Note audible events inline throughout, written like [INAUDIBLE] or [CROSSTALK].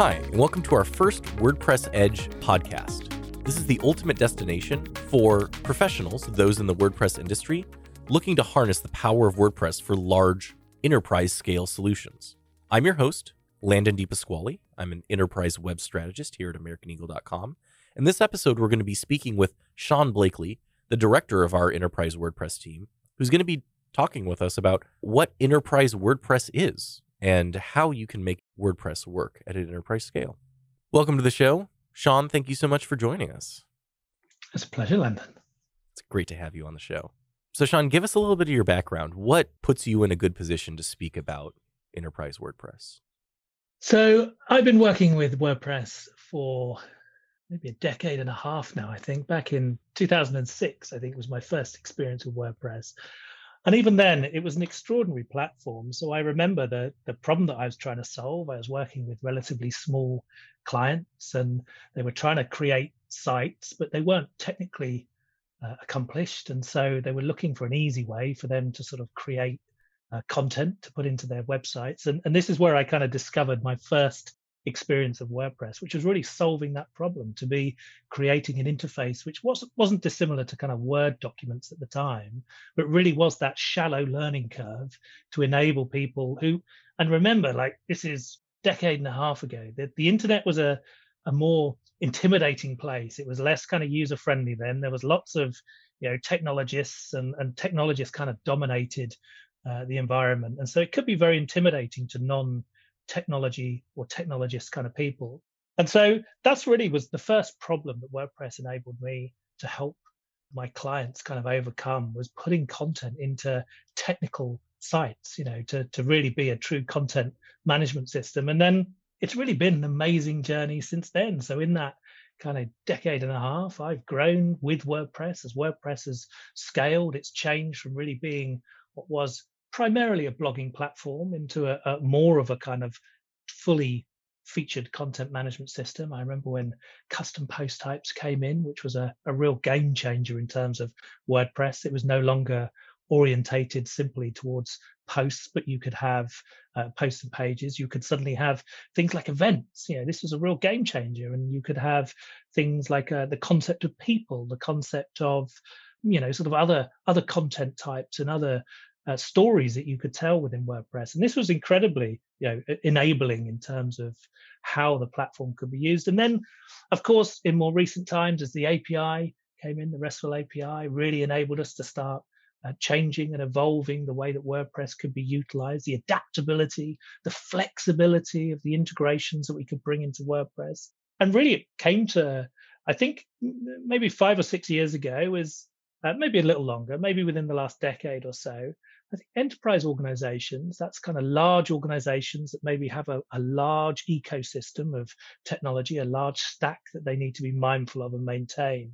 Hi, and welcome to our first WordPress Edge podcast. This is the ultimate destination for professionals, those in the WordPress industry, looking to harness the power of WordPress for large enterprise scale solutions. I'm your host, Landon DePasquale. I'm an enterprise web strategist here at AmericanEagle.com. In this episode, we're going to be speaking with Sean Blakely, the director of our enterprise WordPress team, who's going to be talking with us about what enterprise WordPress is and how you can make WordPress work at an enterprise scale. Welcome to the show. Sean, thank you so much for joining us. It's a pleasure, Landon. It's great to have you on the show. So, Sean, give us a little bit of your background. What puts you in a good position to speak about enterprise WordPress? So, I've been working with WordPress for maybe a decade and a half now, I think. Back in 2006, I think was my first experience with WordPress and even then it was an extraordinary platform. So i remember the the problem that i was trying to solve. I was working with relatively small clients and they were trying to create sites but they weren't technically uh, accomplished. And so they were looking for an easy way for them to sort of create uh, content to put into their websites. And, and this is where i kind of discovered my first experience of WordPress, which was really solving that problem to be creating an interface which wasn't wasn't dissimilar to kind of Word documents at the time, but really was that shallow learning curve to enable people who and remember, like this is decade and a half ago, that the internet was a a more intimidating place. It was less kind of user friendly then. There was lots of you know technologists and, and technologists kind of dominated uh, the environment, and so it could be very intimidating to non technology or technologist kind of people. And so that's really was the first problem that WordPress enabled me to help my clients kind of overcome was putting content into technical sites, you know, to, to really be a true content management system. And then it's really been an amazing journey since then. So in that kind of decade and a half, I've grown with WordPress as WordPress has scaled. It's changed from really being what was primarily a blogging platform into a, a more of a kind of fully featured content management system. I remember when custom post types came in, which was a, a real game changer in terms of WordPress. It was no longer orientated simply towards posts, but you could have uh, posts and pages. You could suddenly have things like events. You know, this was a real game changer, and you could have things like uh, the concept of people, the concept of you know sort of other other content types and other uh, stories that you could tell within WordPress. And this was incredibly, you know, enabling in terms of how the platform could be used. And then, of course, in more recent times, as the API came in, the RESTful API really enabled us to start uh, changing and evolving the way that WordPress could be utilized, the adaptability, the flexibility of the integrations that we could bring into WordPress. And really, it came to, I think, maybe five or six years ago, was uh, maybe a little longer, maybe within the last decade or so, I think enterprise organizations, that's kind of large organizations that maybe have a, a, large ecosystem of technology, a large stack that they need to be mindful of and maintain.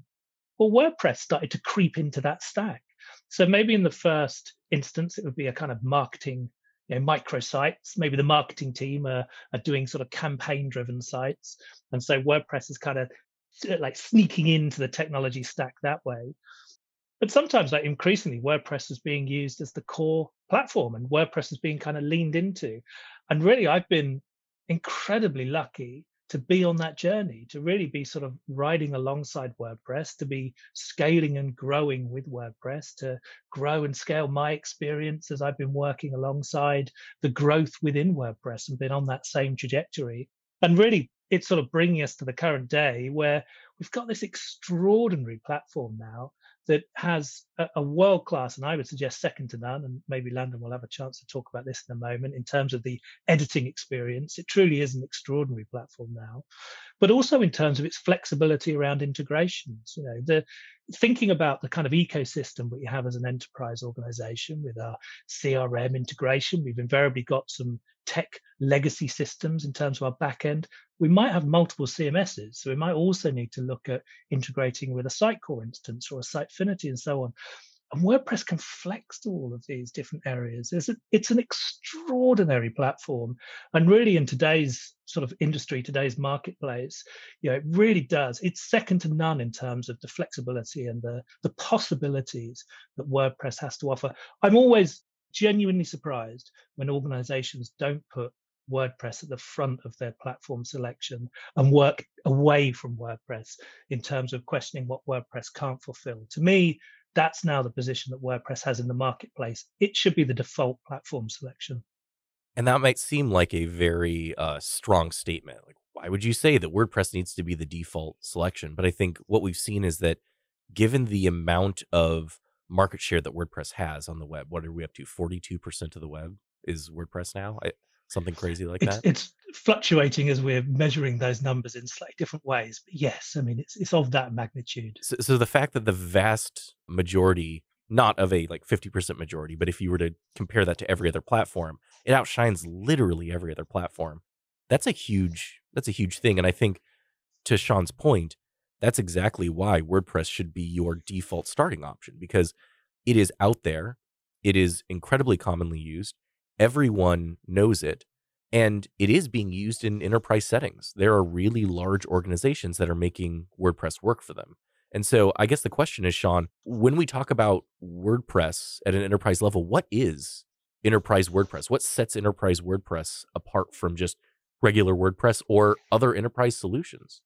Well, WordPress started to creep into that stack. So maybe in the first instance, it would be a kind of marketing, you know, microsites. Maybe the marketing team are, are doing sort of campaign driven sites. And so WordPress is kind of like sneaking into the technology stack that way but sometimes like increasingly wordpress is being used as the core platform and wordpress is being kind of leaned into. And really i've been incredibly lucky to be on that journey to really be sort of riding alongside wordpress to be scaling and growing with wordpress to grow and scale my experience as i've been working alongside the growth within wordpress and been on that same trajectory. And really it's sort of bringing us to the current day where we've got this extraordinary platform now that has a, world class, and I would suggest second to none, and maybe Landon will have a chance to talk about this in a moment in terms of the editing experience. It truly is an extraordinary platform now, but also in terms of its flexibility around integrations. You know, the thinking about the kind of ecosystem that you have as an enterprise organization with our CRM integration, we've invariably got some tech legacy systems in terms of our backend. We might have multiple CMSs, so we might also need to look at integrating with a Sitecore instance or a Sitefinity and so on. And WordPress can flex to all of these different areas. It's, a, it's an extraordinary platform. And really, in today's sort of industry, today's marketplace, you know, it really does. It's second to none in terms of the flexibility and the, the possibilities that WordPress has to offer. I'm always genuinely surprised when organizations don't put WordPress at the front of their platform selection and work away from WordPress in terms of questioning what WordPress can't fulfill. To me, that's now the position that WordPress has in the marketplace. It should be the default platform selection. And that might seem like a very uh, strong statement. Like, why would you say that WordPress needs to be the default selection? But I think what we've seen is that given the amount of market share that WordPress has on the web, what are we up to? 42% of the web is WordPress now? I, something crazy like it's, that? It's fluctuating as we're measuring those numbers in slightly different ways. But yes, I mean, it's, it's of that magnitude. So, so the fact that the vast majority not of a like 50% majority, but if you were to compare that to every other platform, it outshines literally every other platform. That's a huge that's a huge thing and I think to Sean's point, that's exactly why WordPress should be your default starting option because it is out there, it is incredibly commonly used, everyone knows it, and it is being used in enterprise settings. There are really large organizations that are making WordPress work for them. And so I guess the question is, Sean, when we talk about WordPress at an enterprise level, what is enterprise WordPress? What sets enterprise WordPress apart from just regular WordPress or other enterprise solutions?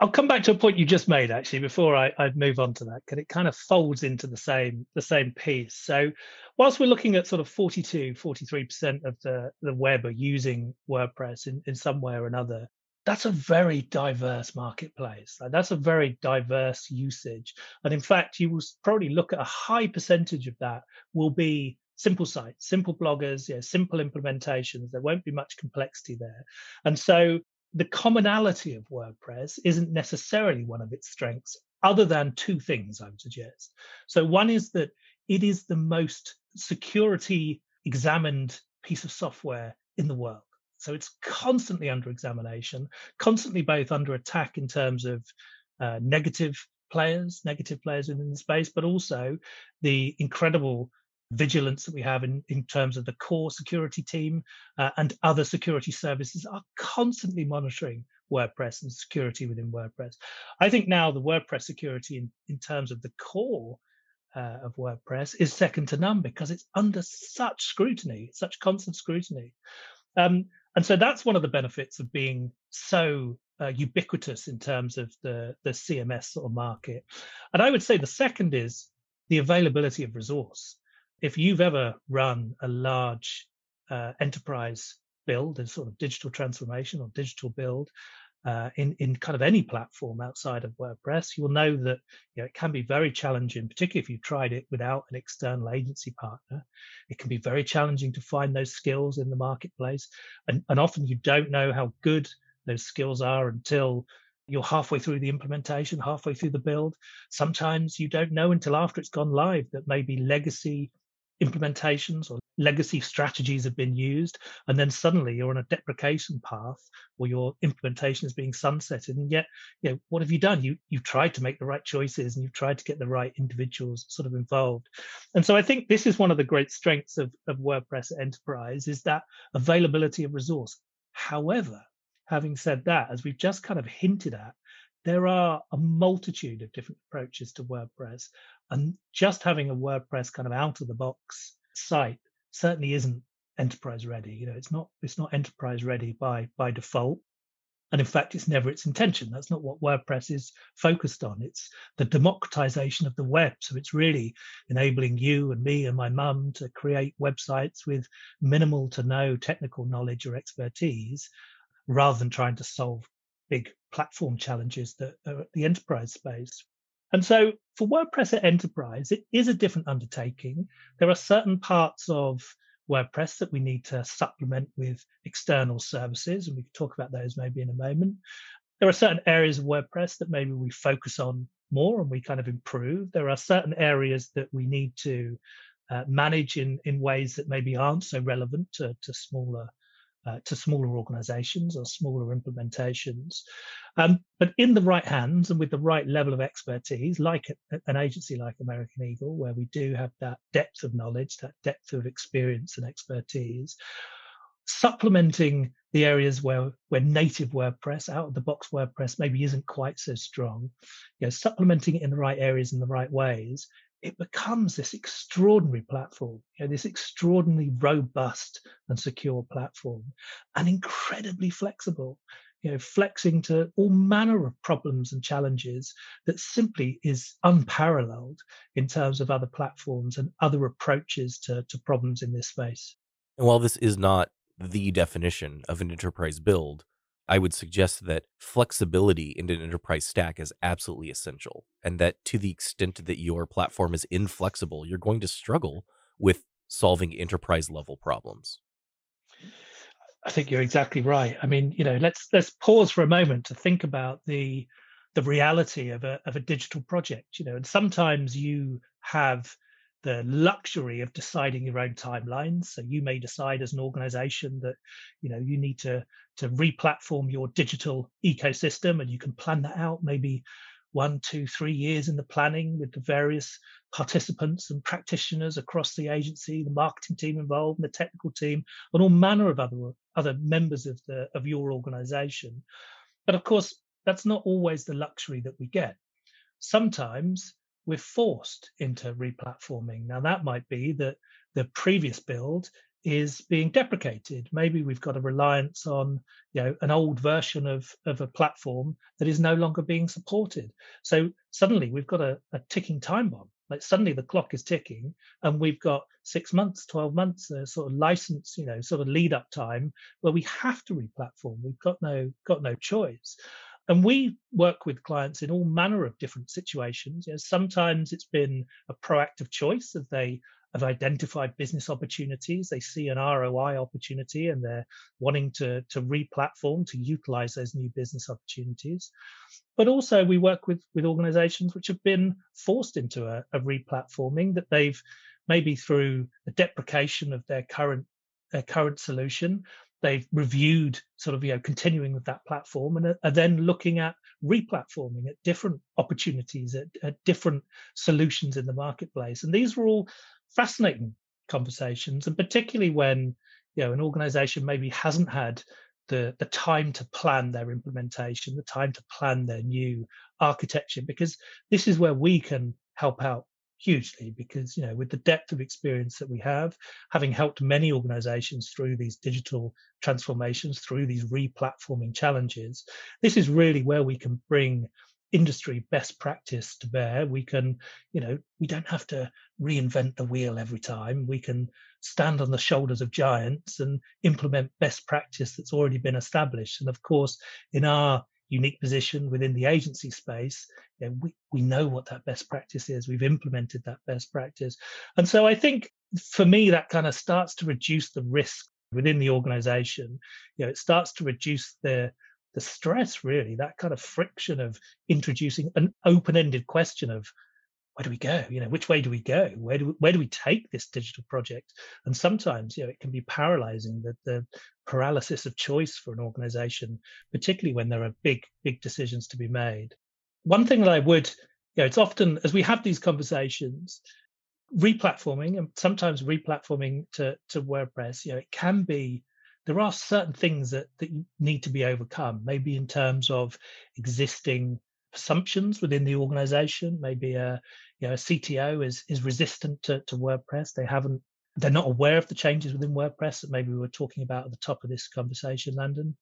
I'll come back to a point you just made actually before I, I move on to that because it kind of folds into the same the same piece. So whilst we're looking at sort of 42, 43% of the, the web are using WordPress in, in some way or another, that's a very diverse marketplace. Like that's a very diverse usage. And in fact, you will probably look at a high percentage of that will be simple sites, simple bloggers, yeah, simple implementations. There won't be much complexity there. And so the commonality of WordPress isn't necessarily one of its strengths, other than two things I would suggest. So one is that it is the most security examined piece of software in the world. So it's constantly under examination, constantly both under attack in terms of uh, negative players, negative players within the space, but also the incredible vigilance that we have in, in terms of the core security team uh, and other security services are constantly monitoring WordPress and security within WordPress. I think now the WordPress security in, in terms of the core uh, of WordPress is second to none because it's under such scrutiny, such constant scrutiny. Um, and so that's one of the benefits of being so uh, ubiquitous in terms of the the CMS sort of market. And I would say the second is the availability of resource. If you've ever run a large uh, enterprise build, a sort of digital transformation or digital build, uh, in in kind of any platform outside of WordPress, you'll know that you know, it can be very challenging, particularly if you've tried it without an external agency partner. It can be very challenging to find those skills in the marketplace, and and often you don't know how good those skills are until you're halfway through the implementation, halfway through the build. Sometimes you don't know until after it's gone live that maybe legacy implementations or legacy strategies have been used and then suddenly you're on a deprecation path or your implementation is being sunsetted and yet you know what have you done? You you've tried to make the right choices and you've tried to get the right individuals sort of involved. And so i think this is one of the great strengths of, of wordpress enterprise is that availability of resource. However having said that as we've just kind of hinted at there are a multitude of different approaches to WordPress. And just having a WordPress kind of out of the box site certainly isn't enterprise ready. You know, it's not it's not enterprise ready by by default. And in fact, it's never its intention. That's not what WordPress is focused on. It's the democratization of the web. So it's really enabling you and me and my mum to create websites with minimal to no technical knowledge or expertise rather than trying to solve big platform challenges that are at the enterprise space. And so for WordPress at enterprise, it is a different undertaking. There are certain parts of WordPress that we need to supplement with external services, and we can talk about those maybe in a moment. There are certain areas of WordPress that maybe we focus on more and we kind of improve. There are certain areas that we need to uh, manage in, in ways that maybe aren't so relevant to, to smaller uh, to smaller organizations or smaller implementations. Um, but in the right hands and with the right level of expertise, like a, an agency like American Eagle, where we do have that depth of knowledge, that depth of experience and expertise, supplementing the areas where where native WordPress, out of the box WordPress maybe isn't quite so strong, you know, supplementing it in the right areas in the right ways it becomes this extraordinary platform, you know, this extraordinarily robust and secure platform, and incredibly flexible. You know, flexing to all manner of problems and challenges that simply is unparalleled in terms of other platforms and other approaches to, to problems in this space. And while this is not the definition of an enterprise build, I would suggest that flexibility in an enterprise stack is absolutely essential. And that to the extent that your platform is inflexible, you're going to struggle with solving enterprise level problems. I think you're exactly right. I mean, you know, let's let's pause for a moment to think about the the reality of a of a digital project, you know, and sometimes you have the luxury of deciding your own timelines. So you may decide as an organization that you know you need to to replatform your digital ecosystem, and you can plan that out maybe one, two, three years in the planning with the various participants and practitioners across the agency, the marketing team involved, and the technical team, and all manner of other other members of the of your organization. But of course, that's not always the luxury that we get. Sometimes we're forced into replatforming. Now, that might be that the previous build is being deprecated. Maybe we've got a reliance on you know an old version of, of a platform that is no longer being supported. So suddenly we've got a, a ticking time bomb. Like suddenly the clock is ticking and we've got six months, 12 months, a sort of license, you know, sort of lead up time where we have to replatform. We've got no got no choice. And we work with clients in all manner of different situations. You know, sometimes it's been a proactive choice as they have identified business opportunities. They see an ROI opportunity and they're wanting to, to re-platform to utilize those new business opportunities. But also we work with, with organizations which have been forced into a, a re-platforming that they've maybe through the deprecation of their current their current solution they've reviewed sort of you know continuing with that platform and are, then looking at replatforming at different opportunities at, at, different solutions in the marketplace. And these were all fascinating conversations and particularly when you know an organization maybe hasn't had the the time to plan their implementation the time to plan their new architecture because this is where we can help out hugely because you know with the depth of experience that we have having helped many organizations through these digital transformations through these re-platforming challenges this is really where we can bring industry best practice to bear. We can you know we don't have to reinvent the wheel every time. We can stand on the shoulders of giants and implement best practice that's already been established. And of course in our unique position within the agency space, you know, we, we know what that best practice is. We've implemented that best practice. And so I think for me, that kind of starts to reduce the risk within the organization. You know, it starts to reduce the the stress really, that kind of friction of introducing an open-ended question of where do we go? You know, which way do we go? Where do we, where do we take this digital project? And sometimes, you know, it can be paralyzing that the paralysis of choice for an organization, particularly when there are big, big decisions to be made. One thing that I would, you know, it's often as we have these conversations, replatforming and sometimes replatforming to to WordPress, you know, it can be there are certain things that that need to be overcome, maybe in terms of existing assumptions within the organization. Maybe a you know a CTO is is resistant to, to WordPress. They haven't they're not aware of the changes within WordPress that maybe we were talking about at the top of this conversation, Landon.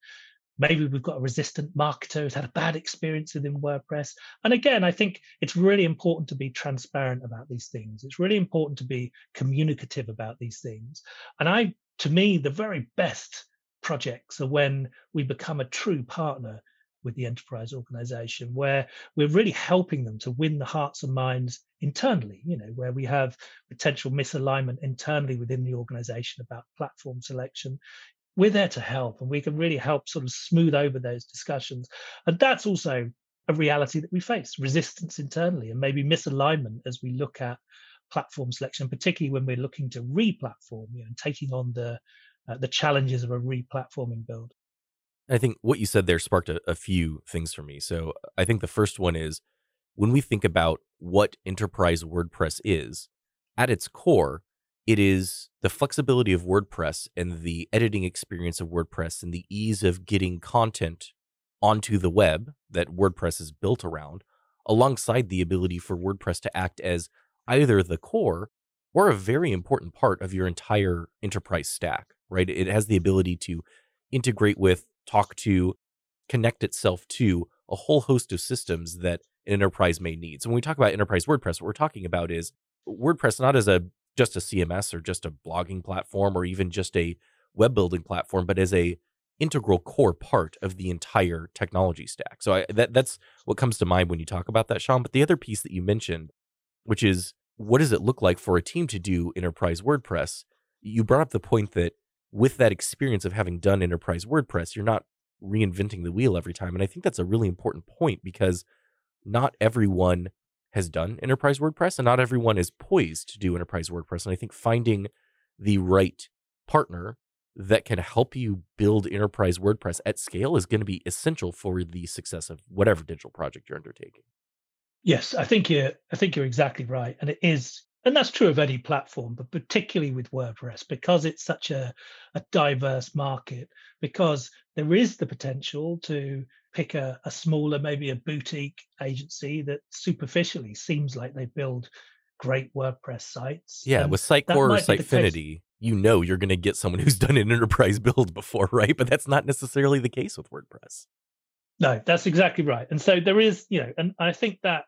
Maybe we've got a resistant marketer who's had a bad experience within WordPress. And again, I think it's really important to be transparent about these things. It's really important to be communicative about these things. And I, to me, the very best projects are when we become a true partner with the enterprise organization where we're really helping them to win the hearts and minds internally you know where we have potential misalignment internally within the organization about platform selection. We're there to help and we can really help sort of smooth over those discussions. And that's also a reality that we face resistance internally and maybe misalignment as we look at platform selection particularly when we're looking to re-platform you know, and taking on the uh, the challenges of a re-platforming build I think what you said there sparked a, a few things for me. So I think the first one is when we think about what enterprise WordPress is, at its core, it is the flexibility of WordPress and the editing experience of WordPress and the ease of getting content onto the web that WordPress is built around, alongside the ability for WordPress to act as either the core or a very important part of your entire enterprise stack, right? It has the ability to integrate with, talk to, connect itself to a whole host of systems that an enterprise may need. So when we talk about enterprise WordPress, what we're talking about is WordPress not as a just a CMS or just a blogging platform or even just a web building platform, but as a integral core part of the entire technology stack. So I, that that's what comes to mind when you talk about that, Sean. But the other piece that you mentioned, which is what does it look like for a team to do enterprise WordPress? You brought up the point that with that experience of having done enterprise WordPress, you're not reinventing the wheel every time. And I think that's a really important point because not everyone has done enterprise WordPress and not everyone is poised to do enterprise WordPress. And I think finding the right partner that can help you build enterprise WordPress at scale is going to be essential for the success of whatever digital project you're undertaking. Yes, I think you're I think you're exactly right. And it is and that's true of any platform, but particularly with WordPress, because it's such a, a diverse market, because there is the potential to pick a, a smaller, maybe a boutique agency that superficially seems like they build great WordPress sites. Yeah, with Sitecore or Sitefinity, you know you're going to get someone who's [LAUGHS] done an enterprise build before, right? But that's not necessarily the case with WordPress. No, that's exactly right. And so there is, you know, and I think that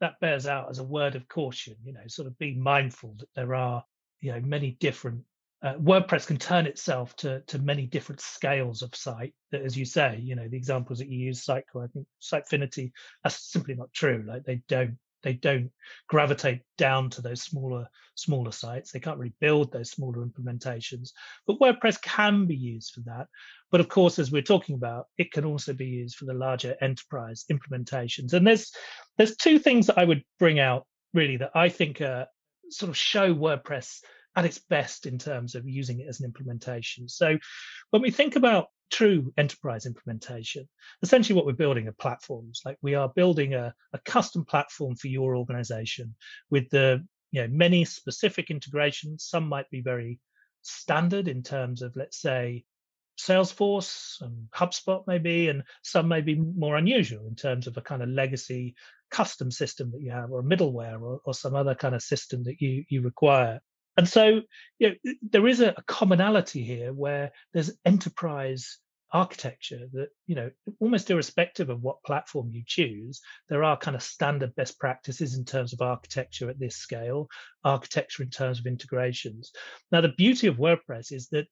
that bears out as a word of caution, you know, sort of be mindful that there are, you know, many different uh, WordPress can turn itself to to many different scales of site. That, as you say, you know, the examples that you use, Sitecore, I think Sitefinity, that's simply not true. Like they don't they don't gravitate down to those smaller smaller sites. They can't really build those smaller implementations. But wordpress can be used for that. But of course as we're talking about it can also be used for the larger enterprise implementations. And there's there's two things that i would bring out really that i think uh, sort of show wordpress at its best in terms of using it as an implementation so when we think about true enterprise implementation. Essentially, what we're building are platforms. Like we are building a, a custom platform for your organization with the you know many specific integrations. Some might be very standard in terms of, let's say, Salesforce and HubSpot maybe, and some may be more unusual in terms of a kind of legacy custom system that you have, or a middleware, or, or some other kind of system that you you require. And so, you know, there is a, a commonality here where there's enterprise architecture that you know almost irrespective of what platform you choose there are kind of standard best practices in terms of architecture at this scale architecture in terms of integrations. Now the beauty of wordpress is that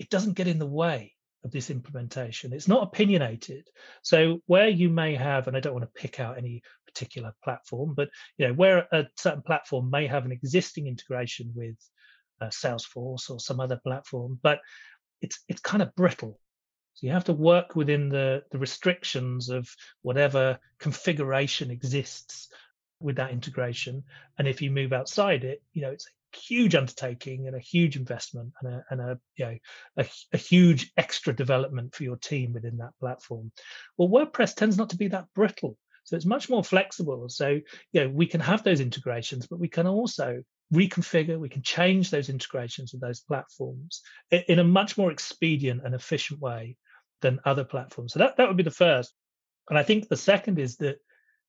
it doesn't get in the way of this implementation it's not opinionated so where you may have and i don't want to pick out any particular platform, but you know where a certain platform may have an existing integration with uh, Salesforce or some other platform, but it's it's kind of brittle. So you have to work within the the restrictions of whatever configuration exists with that integration. And if you move outside it, you know it's huge undertaking and a huge investment and a, and a you know a, a huge extra development for your team within that platform. Well, WordPress tends not to be that brittle. So it's much more flexible. So, you know, we can have those integrations, but we can also reconfigure, we can change those integrations with those platforms in a much more expedient and efficient way than other platforms. So that, that would be the first. And I think the second is that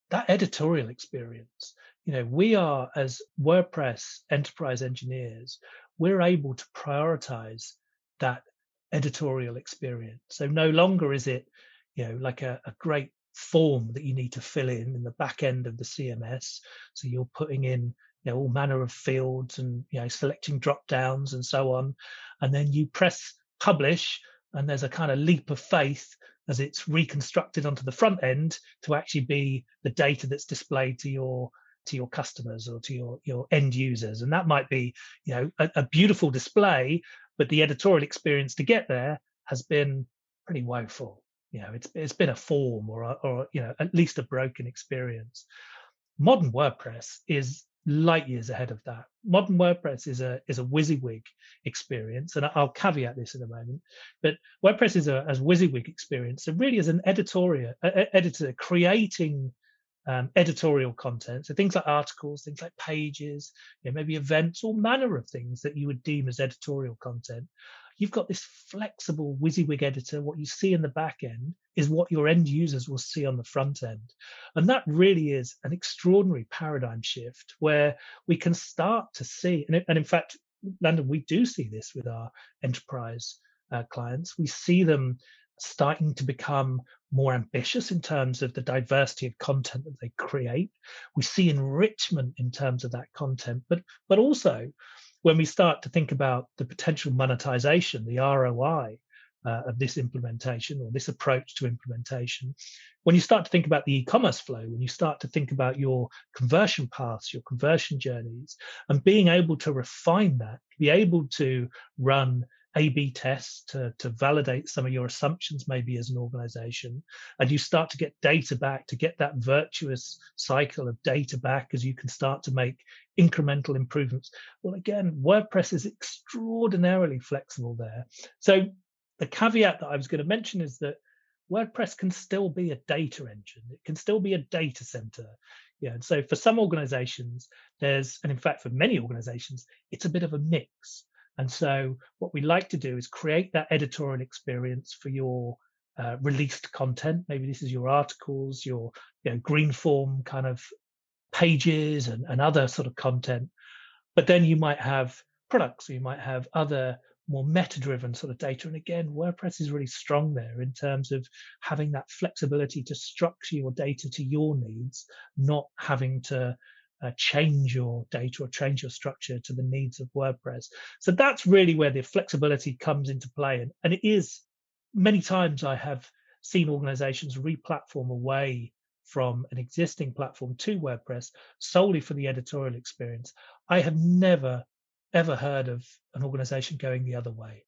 that editorial experience, you know, we are as WordPress enterprise engineers, we're able to prioritize that editorial experience. So no longer is it, you know, like a, a great form that you need to fill in in the back end of the CMS. So you're putting in you know all manner of fields and you know selecting drop downs and so on, and then you press publish, and there's a kind of leap of faith as it's reconstructed onto the front end to actually be the data that's displayed to your to your customers or to your your end users. And that might be you know a, a beautiful display but the editorial experience to get there has been pretty woeful. You know it's it's been a form or a, or you know at least a broken experience. Modern wordpress is light years ahead of that. Modern wordpress is a is a wysiwyg experience and i'll caveat this in a moment but wordpress is a as wysiwyg experience so really as an editorial uh, editor creating um, editorial content. So things like articles, things like pages, you know, maybe events, all manner of things that you would deem as editorial content. You've got this flexible WYSIWYG editor. What you see in the back end is what your end users will see on the front end. And that really is an extraordinary paradigm shift where we can start to see, and, in fact, Landon, we do see this with our enterprise uh, clients. We see them starting to become more ambitious in terms of the diversity of content that they create. We see enrichment in terms of that content, but but also when we start to think about the potential monetization, the ROI uh, of this implementation or this approach to implementation, when you start to think about the e-commerce flow, when you start to think about your conversion paths, your conversion journeys, and being able to refine that, be able to run a B tests to, to validate some of your assumptions, maybe as an organization. And you start to get data back to get that virtuous cycle of data back as you can start to make incremental improvements. Well, again, WordPress is extraordinarily flexible there. So the caveat that I was going to mention is that WordPress can still be a data engine. It can still be a data center. Yeah. And so for some organizations, there's, and in fact, for many organizations, it's a bit of a mix. And so, what we like to do is create that editorial experience for your uh, released content. Maybe this is your articles, your you know, green form kind of pages and, and other sort of content. But then you might have products, or you might have other more meta driven sort of data. And again, WordPress is really strong there in terms of having that flexibility to structure your data to your needs, not having to uh, change your data or change your structure to the needs of WordPress. So that's really where the flexibility comes into play. And, and it is many times I have seen organizations re-platform away from an existing platform to WordPress solely for the editorial experience. I have never, ever heard of an organization going the other way.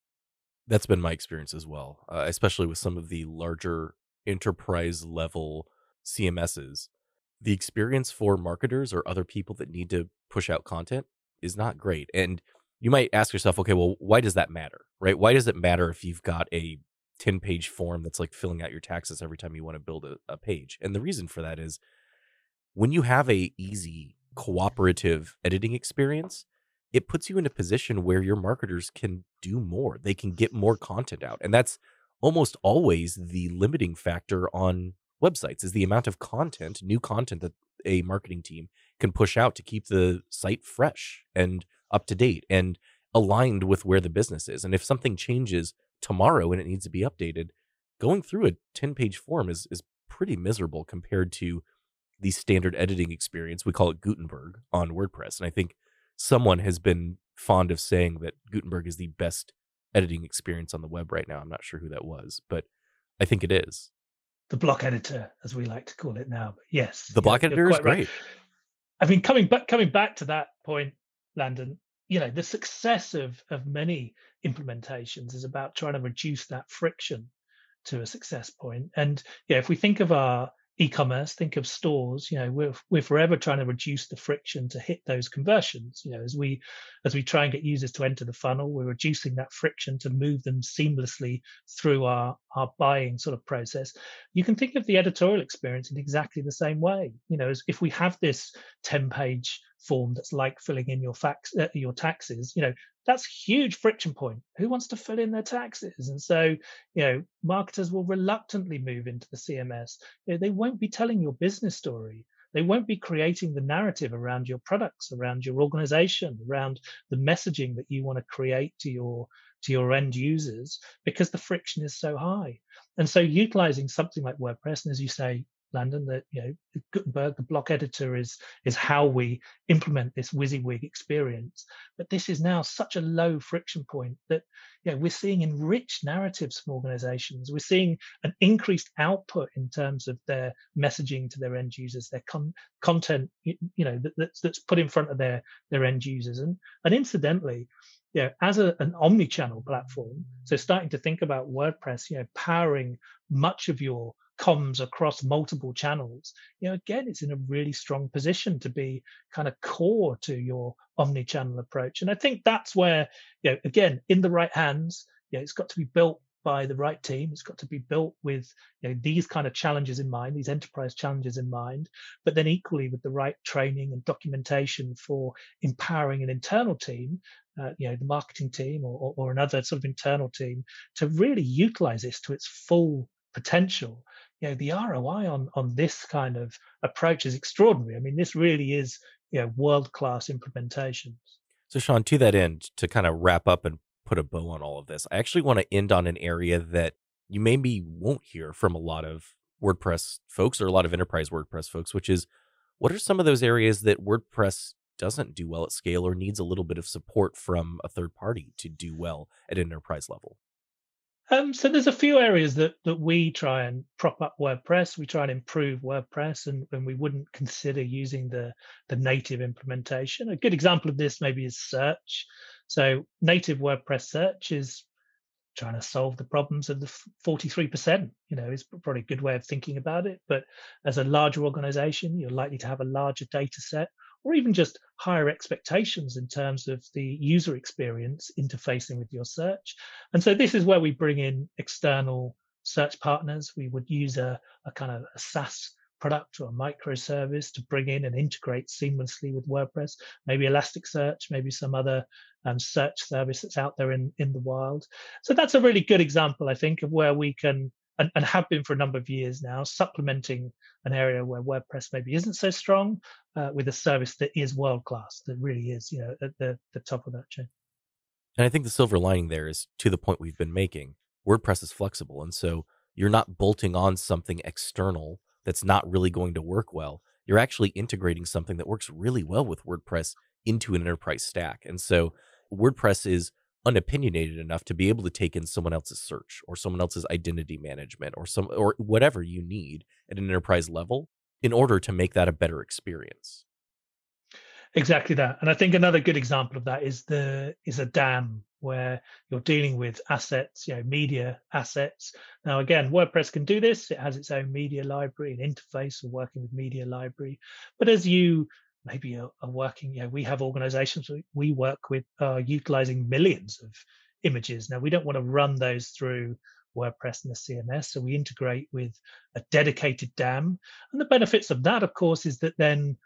That's been my experience as well, uh, especially with some of the larger enterprise level CMSs the experience for marketers or other people that need to push out content is not great. And you might ask yourself, okay, well, why does that matter? Right? Why does it matter if you've got a 10 page form that's like filling out your taxes every time you want to build a, a page? And the reason for that is when you have a easy cooperative editing experience, it puts you in a position where your marketers can do more. They can get more content out. And that's almost always the limiting factor on websites is the amount of content, new content that a marketing team can push out to keep the site fresh and up to date and aligned with where the business is. And if something changes tomorrow and it needs to be updated, going through a 10 page form is, is pretty miserable compared to the standard editing experience. We call it Gutenberg on WordPress. And I think someone has been fond of saying that Gutenberg is the best editing experience on the web right now. I'm not sure who that was, but I think it is the block editor, as we like to call it now. But yes, the block editor is great. Right. I mean, coming back coming back to that point, Landon, you know, the success of of many implementations is about trying to reduce that friction to a success point. And yeah, if we think of our e-commerce think of stores you know we're we're forever trying to reduce the friction to hit those conversions you know as we as we try and get users to enter the funnel we're reducing that friction to move them seamlessly through our our buying sort of process. You can think of the editorial experience in exactly the same way you know as if we have this 10 page form that's like filling in your fax uh, your taxes you know that's huge friction point. Who wants to fill in their taxes? And so you know marketers will reluctantly move into the cms you know, they won't be telling your business story. They won't be creating the narrative around your products around your organization around the messaging that you want to create to your to your end users because the friction is so high. And so utilizing something like wordpress and as you say Landon, that you know Gutenberg, the block editor, is is how we implement this WYSIWYG experience. But this is now such a low friction point that you know, we're seeing enriched narratives from organizations. We're seeing an increased output in terms of their messaging to their end users, their con- content, you, know, that, that's that's put in front of their their end users. And and incidentally, you know, as a, an omni-channel platform, so starting to think about WordPress, you know, powering much of your comms across multiple channels, you know, again, it's in a really strong position to be kind of core to your omni-channel approach. And I think that's where, you know, again, in the right hands, you know, it's got to be built by the right team. It's got to be built with you know, these kind of challenges in mind, these enterprise challenges in mind, but then equally with the right training and documentation for empowering an internal team, uh, you know, the marketing team or, or another sort of internal team to really utilize this to its full potential. You know, the ROI on on this kind of approach is extraordinary. I mean, this really is you know world class implementations. So, Sean, to that end, to kind of wrap up and put a bow on all of this, I actually want to end on an area that you maybe won't hear from a lot of WordPress folks or a lot of enterprise WordPress folks, which is what are some of those areas that WordPress doesn't do well at scale or needs a little bit of support from a third party to do well at enterprise level? Um, so there's a few areas that that we try and prop up WordPress. We try and improve WordPress, and, and we wouldn't consider using the the native implementation. A good example of this maybe is search. So native WordPress search is trying to solve the problems of the 43%. You know, is probably a good way of thinking about it. But as a larger organization, you're likely to have a larger data set or even just higher expectations in terms of the user experience interfacing with your search. And so this is where we bring in external search partners. We would use a, a kind of a SaaS product or a microservice to bring in and integrate seamlessly with WordPress, maybe Elasticsearch, maybe some other um, search service that's out there in, in the wild. So that's a really good example, I think, of where we can and, and have been for a number of years now, supplementing an area where WordPress maybe isn't so strong uh, with a service that is world class, that really is, you know, at the, the top of that chain. And I think the silver lining there is to the point we've been making. WordPress is flexible. And so you're not bolting on something external that's not really going to work well. You're actually integrating something that works really well with WordPress into an enterprise stack. And so WordPress is unopinionated enough to be able to take in someone else's search or someone else's identity management or some or whatever you need at an enterprise level in order to make that a better experience. Exactly that and i think another good example of that is the is a dam where you're dealing with assets you know media assets. Now again wordpress can do this. It has its own media library and interface for working with media library. But as you maybe are, are working, you know, we have organizations we work with uh, utilizing millions of images. Now, we don't want to run those through WordPress and the CMS, so we integrate with a dedicated DAM. And the benefits of that, of course, is that then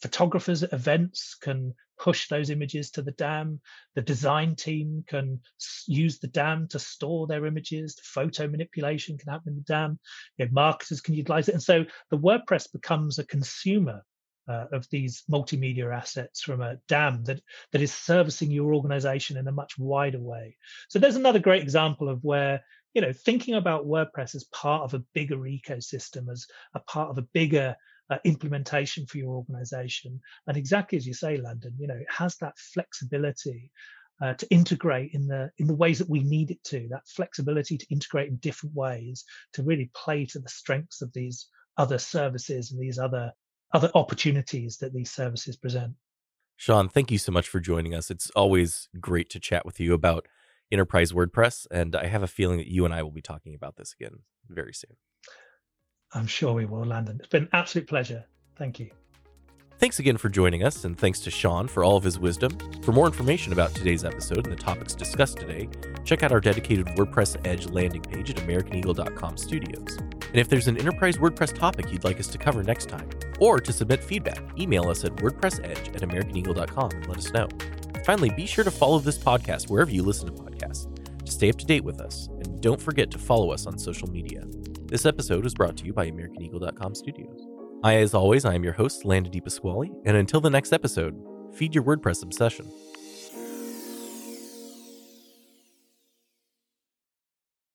photographers at events can push those images to the DAM. The design team can use the DAM to store their images. The photo manipulation can happen in the DAM. You know, marketers can utilize it. And so the WordPress becomes a consumer uh, of these multimedia assets from a dam that that is servicing your organization in a much wider way. So there's another great example of where you know thinking about wordpress as part of a bigger ecosystem as a part of a bigger uh, implementation for your organization. And exactly as you say landon you know it has that flexibility uh, to integrate in the in the ways that we need it to that flexibility to integrate in different ways to really play to the strengths of these other services and these other other opportunities that these services present. Sean, thank you so much for joining us. It's always great to chat with you about enterprise WordPress, and I have a feeling that you and I will be talking about this again very soon. I'm sure we will, Landon. It's been an absolute pleasure. Thank you. Thanks again for joining us, and thanks to Sean for all of his wisdom. For more information about today's episode and the topics discussed today, check out our dedicated WordPress Edge landing page at AmericanEagle.com studios. And if there's an enterprise WordPress topic you'd like us to cover next time, or to submit feedback, email us at WordPressEdge at AmericanEagle.com and let us know. Finally, be sure to follow this podcast wherever you listen to podcasts to stay up to date with us, and don't forget to follow us on social media. This episode was brought to you by AmericanEagle.com studios. I, as always, I am your host, Landon DePasquale, and until the next episode, feed your WordPress obsession.